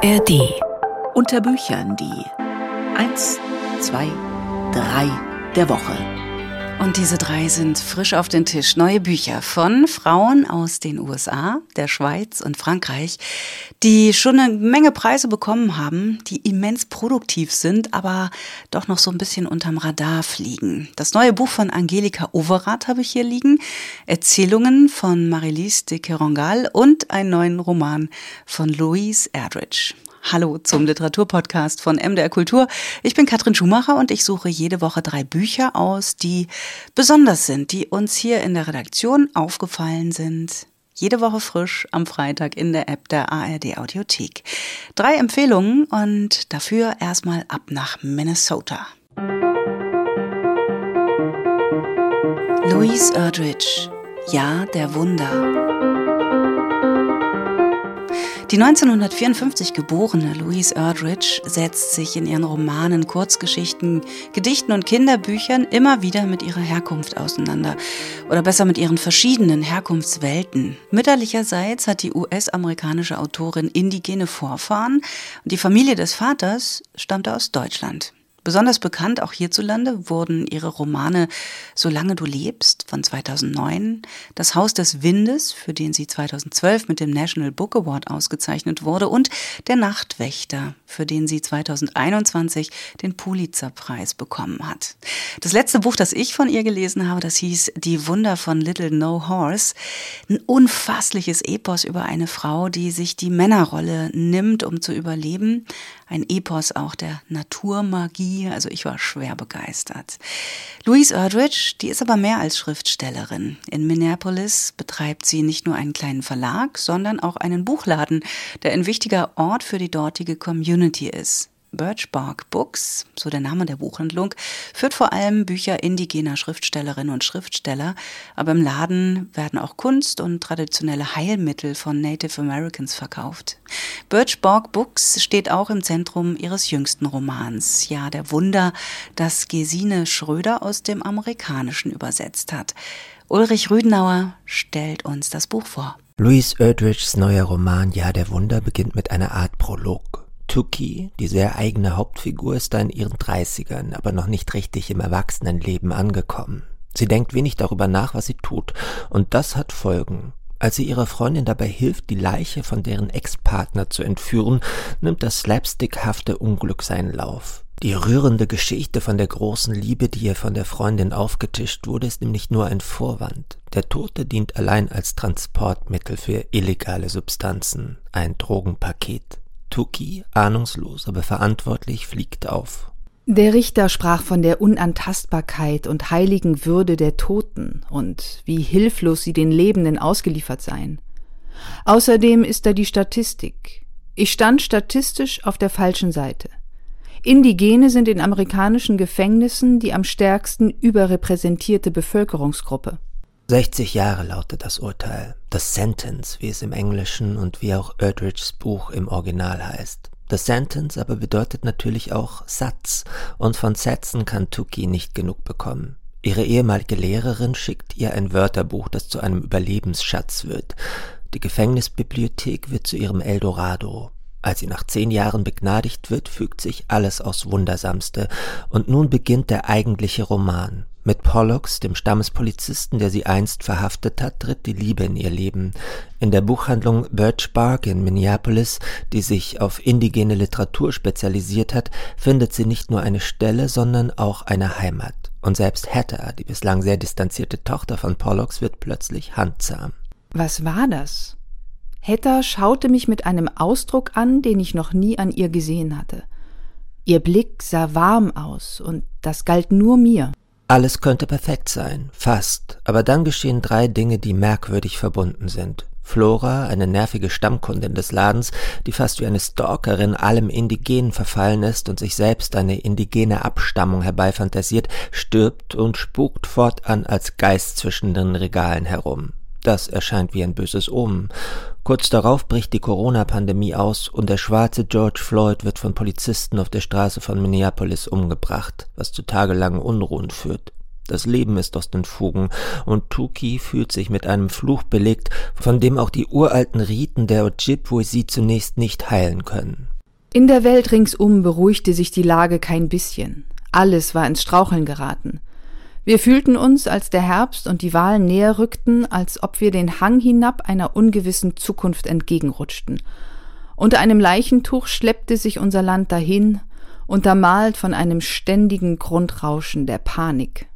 ARD. Unter Büchern die 1, 2, 3 der Woche. Und diese drei sind frisch auf den Tisch. Neue Bücher von Frauen aus den USA, der Schweiz und Frankreich, die schon eine Menge Preise bekommen haben, die immens produktiv sind, aber doch noch so ein bisschen unterm Radar fliegen. Das neue Buch von Angelika Overath habe ich hier liegen, Erzählungen von Marilise de Kerangal und einen neuen Roman von Louise Erdrich. Hallo zum Literaturpodcast von MDR Kultur. Ich bin Katrin Schumacher und ich suche jede Woche drei Bücher aus, die besonders sind, die uns hier in der Redaktion aufgefallen sind. Jede Woche frisch am Freitag in der App der ARD Audiothek. Drei Empfehlungen und dafür erstmal ab nach Minnesota. Louise Erdrich, Ja der Wunder. Die 1954 geborene Louise Erdrich setzt sich in ihren Romanen, Kurzgeschichten, Gedichten und Kinderbüchern immer wieder mit ihrer Herkunft auseinander. Oder besser mit ihren verschiedenen Herkunftswelten. Mütterlicherseits hat die US-amerikanische Autorin indigene Vorfahren und die Familie des Vaters stammte aus Deutschland. Besonders bekannt auch hierzulande wurden ihre Romane Solange du lebst von 2009, Das Haus des Windes, für den sie 2012 mit dem National Book Award ausgezeichnet wurde, und Der Nachtwächter, für den sie 2021 den Pulitzerpreis bekommen hat. Das letzte Buch, das ich von ihr gelesen habe, das hieß Die Wunder von Little No Horse. Ein unfassliches Epos über eine Frau, die sich die Männerrolle nimmt, um zu überleben. Ein Epos auch der Naturmagie also ich war schwer begeistert. Louise Erdrich, die ist aber mehr als Schriftstellerin. In Minneapolis betreibt sie nicht nur einen kleinen Verlag, sondern auch einen Buchladen, der ein wichtiger Ort für die dortige Community ist. Birchbark Books, so der Name der Buchhandlung, führt vor allem Bücher indigener Schriftstellerinnen und Schriftsteller, aber im Laden werden auch Kunst und traditionelle Heilmittel von Native Americans verkauft. Birchbark Books steht auch im Zentrum ihres jüngsten Romans, Ja, der Wunder, das Gesine Schröder aus dem Amerikanischen übersetzt hat. Ulrich Rüdenauer stellt uns das Buch vor. Louise Erdrichs neuer Roman Ja, der Wunder beginnt mit einer Art Prolog. Tuki, die sehr eigene Hauptfigur, ist da in ihren Dreißigern, aber noch nicht richtig im Erwachsenenleben angekommen. Sie denkt wenig darüber nach, was sie tut, und das hat Folgen. Als sie ihrer Freundin dabei hilft, die Leiche von deren Ex-Partner zu entführen, nimmt das slapstickhafte Unglück seinen Lauf. Die rührende Geschichte von der großen Liebe, die ihr von der Freundin aufgetischt wurde, ist nämlich nur ein Vorwand. Der Tote dient allein als Transportmittel für illegale Substanzen, ein Drogenpaket. Tuki, ahnungslos, aber verantwortlich, fliegt auf. Der Richter sprach von der Unantastbarkeit und heiligen Würde der Toten und wie hilflos sie den Lebenden ausgeliefert seien. Außerdem ist da die Statistik. Ich stand statistisch auf der falschen Seite. Indigene sind in amerikanischen Gefängnissen die am stärksten überrepräsentierte Bevölkerungsgruppe. 60 Jahre lautet das Urteil, das Sentence, wie es im Englischen und wie auch Erdrichs Buch im Original heißt. Das Sentence aber bedeutet natürlich auch Satz, und von Sätzen kann Tuki nicht genug bekommen. Ihre ehemalige Lehrerin schickt ihr ein Wörterbuch, das zu einem Überlebensschatz wird. Die Gefängnisbibliothek wird zu ihrem Eldorado. Als sie nach zehn Jahren begnadigt wird, fügt sich alles aufs Wundersamste, und nun beginnt der eigentliche Roman. Mit Pollux, dem Stammespolizisten, der sie einst verhaftet hat, tritt die Liebe in ihr Leben. In der Buchhandlung Birch Bark in Minneapolis, die sich auf indigene Literatur spezialisiert hat, findet sie nicht nur eine Stelle, sondern auch eine Heimat. Und selbst Hatter, die bislang sehr distanzierte Tochter von Pollux, wird plötzlich handsam. Was war das? Hetta schaute mich mit einem Ausdruck an, den ich noch nie an ihr gesehen hatte. Ihr Blick sah warm aus, und das galt nur mir. Alles könnte perfekt sein, fast, aber dann geschehen drei Dinge, die merkwürdig verbunden sind. Flora, eine nervige Stammkundin des Ladens, die fast wie eine Stalkerin allem Indigenen verfallen ist und sich selbst eine indigene Abstammung herbeifantasiert, stirbt und spukt fortan als Geist zwischen den Regalen herum. Das erscheint wie ein böses Omen. Kurz darauf bricht die Corona-Pandemie aus und der schwarze George Floyd wird von Polizisten auf der Straße von Minneapolis umgebracht, was zu tagelangen Unruhen führt. Das Leben ist aus den Fugen, und Tuki fühlt sich mit einem Fluch belegt, von dem auch die uralten Riten der Ojibwe sie zunächst nicht heilen können. In der Welt ringsum beruhigte sich die Lage kein bisschen. Alles war ins Straucheln geraten. Wir fühlten uns, als der Herbst und die Wahlen näher rückten, als ob wir den Hang hinab einer ungewissen Zukunft entgegenrutschten. Unter einem Leichentuch schleppte sich unser Land dahin, untermalt von einem ständigen Grundrauschen der Panik.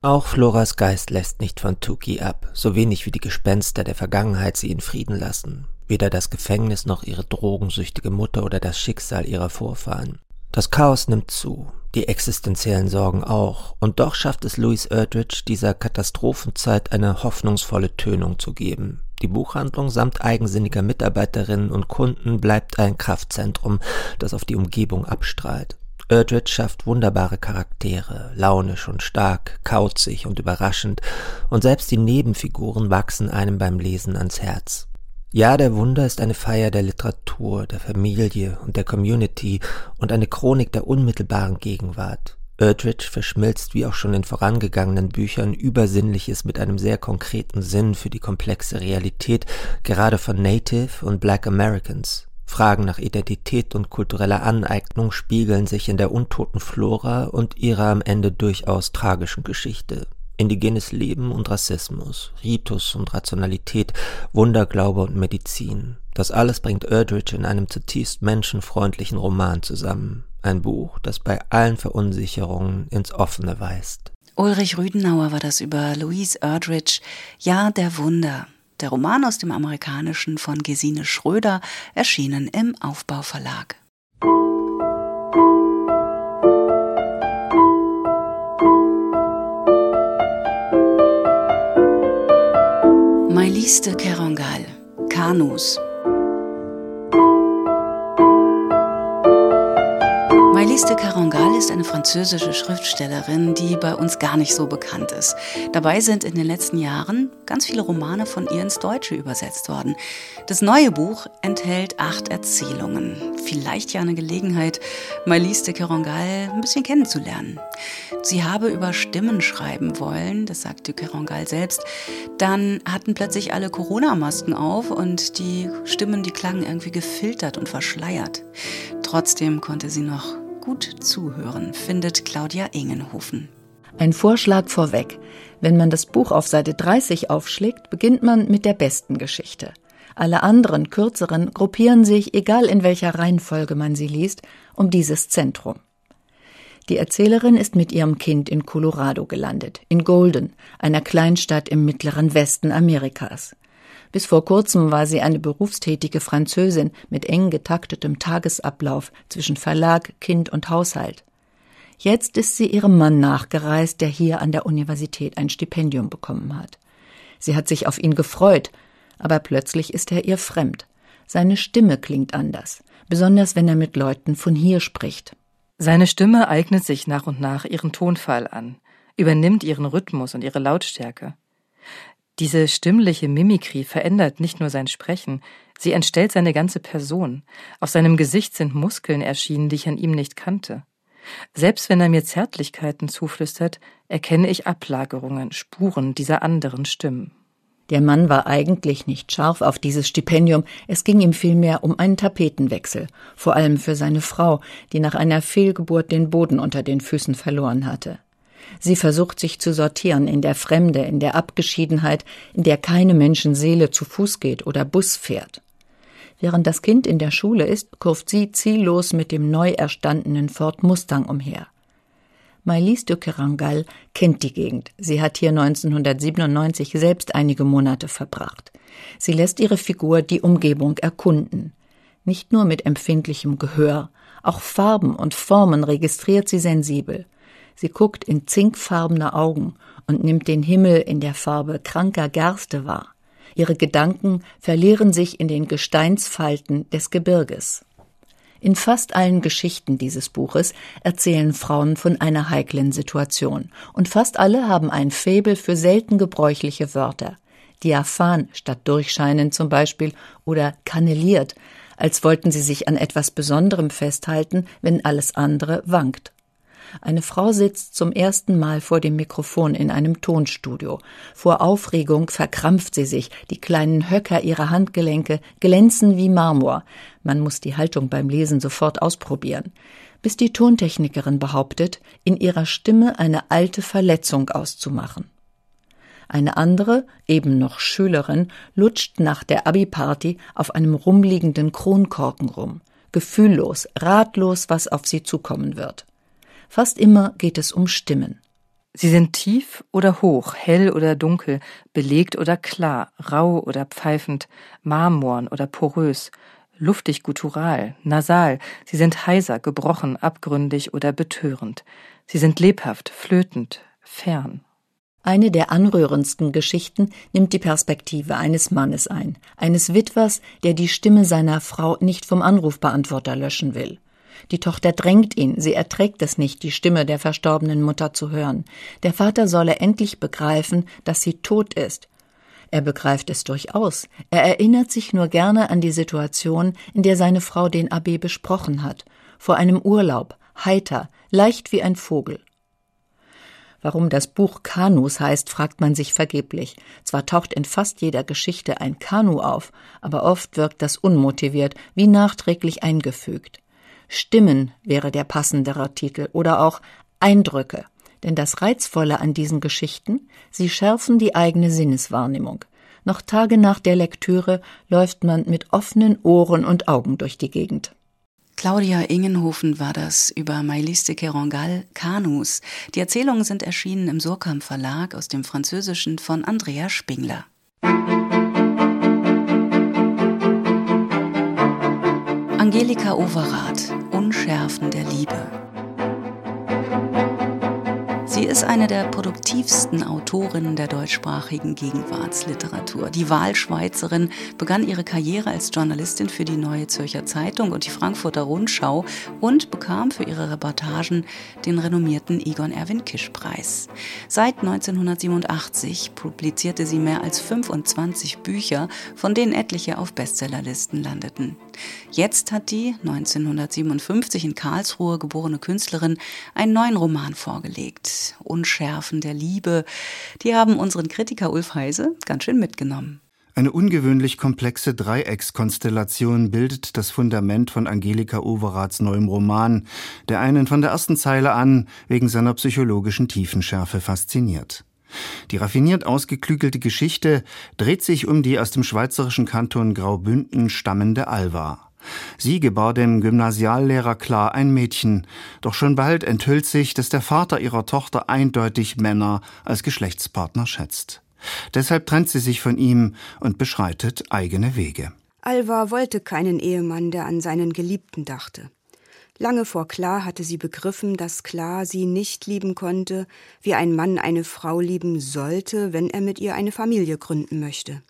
Auch Floras Geist lässt nicht von Tuki ab, so wenig wie die Gespenster der Vergangenheit sie in Frieden lassen, weder das Gefängnis noch ihre drogensüchtige Mutter oder das Schicksal ihrer Vorfahren. Das Chaos nimmt zu, die existenziellen Sorgen auch, und doch schafft es Louis Erdrich, dieser Katastrophenzeit eine hoffnungsvolle Tönung zu geben. Die Buchhandlung samt eigensinniger Mitarbeiterinnen und Kunden bleibt ein Kraftzentrum, das auf die Umgebung abstrahlt. Erdrich schafft wunderbare Charaktere, launisch und stark, kauzig und überraschend, und selbst die Nebenfiguren wachsen einem beim Lesen ans Herz. Ja, der Wunder ist eine Feier der Literatur, der Familie und der Community und eine Chronik der unmittelbaren Gegenwart. Erdrich verschmilzt wie auch schon in vorangegangenen Büchern Übersinnliches mit einem sehr konkreten Sinn für die komplexe Realität, gerade von Native und Black Americans. Fragen nach Identität und kultureller Aneignung spiegeln sich in der untoten Flora und ihrer am Ende durchaus tragischen Geschichte. Indigenes Leben und Rassismus, Ritus und Rationalität, Wunderglaube und Medizin. Das alles bringt Erdrich in einem zutiefst menschenfreundlichen Roman zusammen. Ein Buch, das bei allen Verunsicherungen ins Offene weist. Ulrich Rüdenauer war das über Louise Erdrich, Ja, der Wunder. Der Roman aus dem Amerikanischen von Gesine Schröder, erschienen im Aufbauverlag. Mailiste Kerangal, Kanus, De Carangal ist eine französische Schriftstellerin, die bei uns gar nicht so bekannt ist. Dabei sind in den letzten Jahren ganz viele Romane von ihr ins Deutsche übersetzt worden. Das neue Buch enthält acht Erzählungen. Vielleicht ja eine Gelegenheit, Maëlys de Carangal ein bisschen kennenzulernen. Sie habe über Stimmen schreiben wollen, das sagt Carangal selbst. Dann hatten plötzlich alle Corona-Masken auf und die Stimmen, die klangen irgendwie gefiltert und verschleiert. Trotzdem konnte sie noch gut zuhören, findet Claudia Ingenhofen. Ein Vorschlag vorweg. Wenn man das Buch auf Seite 30 aufschlägt, beginnt man mit der besten Geschichte. Alle anderen, kürzeren, gruppieren sich, egal in welcher Reihenfolge man sie liest, um dieses Zentrum. Die Erzählerin ist mit ihrem Kind in Colorado gelandet, in Golden, einer Kleinstadt im mittleren Westen Amerikas. Bis vor kurzem war sie eine berufstätige Französin mit eng getaktetem Tagesablauf zwischen Verlag, Kind und Haushalt. Jetzt ist sie ihrem Mann nachgereist, der hier an der Universität ein Stipendium bekommen hat. Sie hat sich auf ihn gefreut, aber plötzlich ist er ihr fremd. Seine Stimme klingt anders, besonders wenn er mit Leuten von hier spricht. Seine Stimme eignet sich nach und nach ihren Tonfall an, übernimmt ihren Rhythmus und ihre Lautstärke. Diese stimmliche Mimikrie verändert nicht nur sein Sprechen, sie entstellt seine ganze Person. Auf seinem Gesicht sind Muskeln erschienen, die ich an ihm nicht kannte. Selbst wenn er mir Zärtlichkeiten zuflüstert, erkenne ich Ablagerungen, Spuren dieser anderen Stimmen. Der Mann war eigentlich nicht scharf auf dieses Stipendium, es ging ihm vielmehr um einen Tapetenwechsel, vor allem für seine Frau, die nach einer Fehlgeburt den Boden unter den Füßen verloren hatte. Sie versucht sich zu sortieren in der Fremde, in der Abgeschiedenheit, in der keine Menschenseele zu Fuß geht oder Bus fährt. Während das Kind in der Schule ist, kurft sie ziellos mit dem neu erstandenen Ford Mustang umher. Maëlys de Kerangal kennt die Gegend. Sie hat hier 1997 selbst einige Monate verbracht. Sie lässt ihre Figur die Umgebung erkunden. Nicht nur mit empfindlichem Gehör, auch Farben und Formen registriert sie sensibel – Sie guckt in zinkfarbene Augen und nimmt den Himmel in der Farbe kranker Gerste wahr. Ihre Gedanken verlieren sich in den Gesteinsfalten des Gebirges. In fast allen Geschichten dieses Buches erzählen Frauen von einer heiklen Situation, und fast alle haben ein Faible für selten gebräuchliche Wörter. Diaphan statt durchscheinen zum Beispiel oder kanneliert, als wollten sie sich an etwas Besonderem festhalten, wenn alles andere wankt Eine Frau sitzt zum ersten Mal vor dem Mikrofon in einem Tonstudio. Vor Aufregung verkrampft sie sich, die kleinen Höcker ihrer Handgelenke glänzen wie Marmor. Man muss die Haltung beim Lesen sofort ausprobieren. Bis die Tontechnikerin behauptet, in ihrer Stimme eine alte Verletzung auszumachen. Eine andere, eben noch Schülerin, lutscht nach der Abi-Party auf einem rumliegenden Kronkorken rum. Gefühllos, ratlos, was auf sie zukommen wird. Fast immer geht es um Stimmen. Sie sind tief oder hoch, hell oder dunkel, belegt oder klar, rau oder pfeifend, marmorn oder porös, luftig guttural, nasal, sie sind heiser, gebrochen, abgründig oder betörend. Sie sind lebhaft, flötend, fern. Eine der anrührendsten Geschichten nimmt die Perspektive eines Mannes ein, eines Witwers, der die Stimme seiner Frau nicht vom Anrufbeantworter löschen will. Die Tochter drängt ihn, sie erträgt es nicht, die Stimme der verstorbenen Mutter zu hören. Der Vater solle endlich begreifen, dass sie tot ist. Er begreift es durchaus. Er erinnert sich nur gerne an die Situation, in der seine Frau den Abb besprochen hat. Vor einem Urlaub, heiter, leicht wie ein Vogel. Warum das Buch Kanus heißt, fragt man sich vergeblich. Zwar taucht in fast jeder Geschichte ein Kanu auf, aber oft wirkt das unmotiviert, wie nachträglich eingefügt. Stimmen wäre der passendere Titel oder auch Eindrücke. Denn das Reizvolle an diesen Geschichten, sie schärfen die eigene Sinneswahrnehmung. Noch Tage nach der Lektüre läuft man mit offenen Ohren und Augen durch die Gegend. Claudia Ingenhofen war das über Mailiste Kerangal Kanus. Die Erzählungen sind erschienen im Surkamp Verlag aus dem Französischen von Andrea Spingler. Angelika Overath, Unschärfen der Liebe. Sie ist eine der produktivsten Autorinnen der deutschsprachigen Gegenwartsliteratur. Die Wahlschweizerin begann ihre Karriere als Journalistin für die Neue Zürcher Zeitung und die Frankfurter Rundschau und bekam für ihre Reportagen den renommierten Egon Erwin Kisch Preis. Seit 1987 publizierte sie mehr als 25 Bücher, von denen etliche auf Bestsellerlisten landeten. Jetzt hat die 1957 in Karlsruhe geborene Künstlerin einen neuen Roman vorgelegt. Unschärfen der Liebe. Die haben unseren Kritiker Ulf Heise ganz schön mitgenommen. Eine ungewöhnlich komplexe Dreieckskonstellation bildet das Fundament von Angelika Overaths neuem Roman, der einen von der ersten Zeile an wegen seiner psychologischen Tiefenschärfe fasziniert. Die raffiniert ausgeklügelte Geschichte dreht sich um die aus dem schweizerischen Kanton Graubünden stammende Alva. Sie gebar dem Gymnasiallehrer klar ein Mädchen, doch schon bald enthüllt sich, dass der Vater ihrer Tochter eindeutig Männer als Geschlechtspartner schätzt. Deshalb trennt sie sich von ihm und beschreitet eigene Wege. Alva wollte keinen Ehemann, der an seinen Geliebten dachte. Lange vor Klar hatte sie begriffen, dass Klar sie nicht lieben konnte, wie ein Mann eine Frau lieben sollte, wenn er mit ihr eine Familie gründen möchte.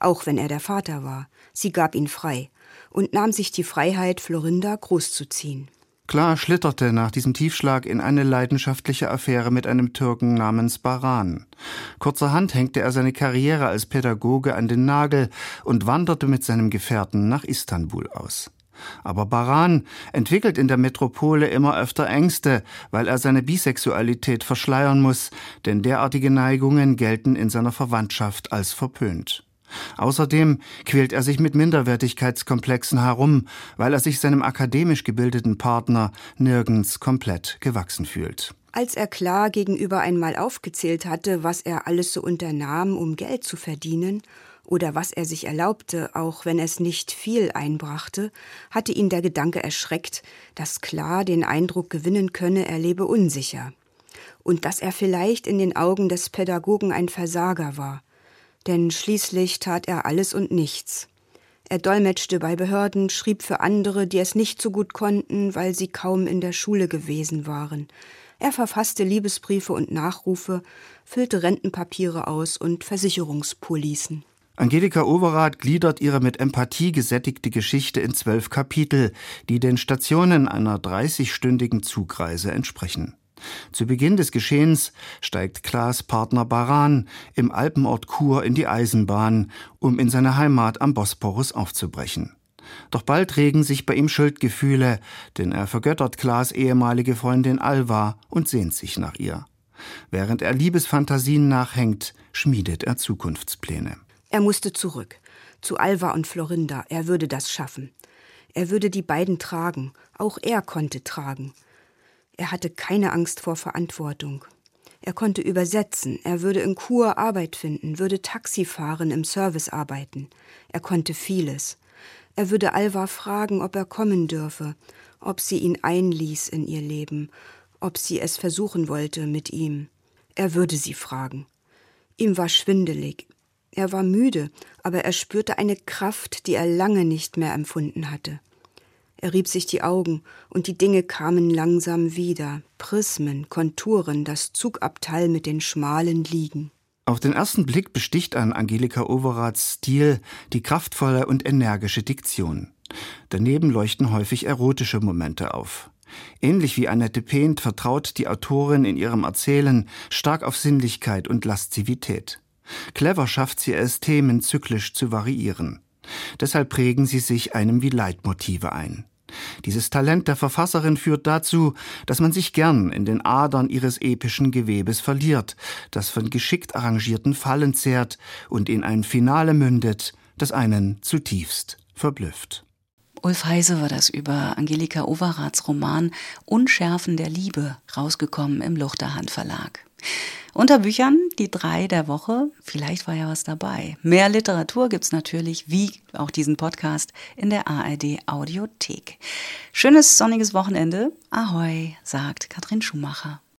Auch wenn er der Vater war, sie gab ihn frei und nahm sich die Freiheit, Florinda großzuziehen. Klar schlitterte nach diesem Tiefschlag in eine leidenschaftliche Affäre mit einem Türken namens Baran. Kurzerhand hängte er seine Karriere als Pädagoge an den Nagel und wanderte mit seinem Gefährten nach Istanbul aus. Aber Baran entwickelt in der Metropole immer öfter Ängste, weil er seine Bisexualität verschleiern muss, denn derartige Neigungen gelten in seiner Verwandtschaft als verpönt. Außerdem quält er sich mit Minderwertigkeitskomplexen herum, weil er sich seinem akademisch gebildeten Partner nirgends komplett gewachsen fühlt. Als er klar gegenüber einmal aufgezählt hatte, was er alles so unternahm, um Geld zu verdienen, oder was er sich erlaubte, auch wenn es nicht viel einbrachte, hatte ihn der Gedanke erschreckt, dass klar den Eindruck gewinnen könne, er lebe unsicher. Und dass er vielleicht in den Augen des Pädagogen ein Versager war denn schließlich tat er alles und nichts. Er dolmetschte bei Behörden, schrieb für andere, die es nicht so gut konnten, weil sie kaum in der Schule gewesen waren. Er verfasste Liebesbriefe und Nachrufe, füllte Rentenpapiere aus und Versicherungspolicen. Angelika Overath gliedert ihre mit Empathie gesättigte Geschichte in zwölf Kapitel, die den Stationen einer 30-stündigen Zugreise entsprechen. Zu Beginn des Geschehens steigt Klaas Partner Baran im Alpenort Chur in die Eisenbahn, um in seine Heimat am Bosporus aufzubrechen. Doch bald regen sich bei ihm Schuldgefühle, denn er vergöttert Klaas ehemalige Freundin Alva und sehnt sich nach ihr. Während er Liebesfantasien nachhängt, schmiedet er Zukunftspläne. Er musste zurück, zu Alva und Florinda, er würde das schaffen. Er würde die beiden tragen, auch er konnte tragen. Er hatte keine Angst vor Verantwortung. Er konnte übersetzen, er würde in Kur Arbeit finden, würde Taxi fahren, im Service arbeiten. Er konnte vieles. Er würde Alva fragen, ob er kommen dürfe, ob sie ihn einließ in ihr Leben, ob sie es versuchen wollte mit ihm. Er würde sie fragen. Ihm war schwindelig. Er war müde, aber er spürte eine Kraft, die er lange nicht mehr empfunden hatte. Er rieb sich die Augen, und die Dinge kamen langsam wieder. Prismen, Konturen, das Zugabteil mit den schmalen Liegen. Auf den ersten Blick besticht an Angelika Overaths Stil die kraftvolle und energische Diktion. Daneben leuchten häufig erotische Momente auf. Ähnlich wie Annette Pehnt vertraut die Autorin in ihrem Erzählen stark auf Sinnlichkeit und Laszivität. Clever schafft sie es, Themen zyklisch zu variieren. Deshalb prägen sie sich einem wie Leitmotive ein. Dieses Talent der Verfasserin führt dazu, dass man sich gern in den Adern ihres epischen Gewebes verliert, das von geschickt arrangierten Fallen zehrt und in ein Finale mündet, das einen zutiefst verblüfft. Ulf Heise war das über Angelika Overaths Roman Unschärfen der Liebe, rausgekommen im Luchterhand Verlag. Unter Büchern die drei der Woche. Vielleicht war ja was dabei. Mehr Literatur gibt's natürlich, wie auch diesen Podcast, in der ARD Audiothek. Schönes sonniges Wochenende. Ahoi, sagt Katrin Schumacher.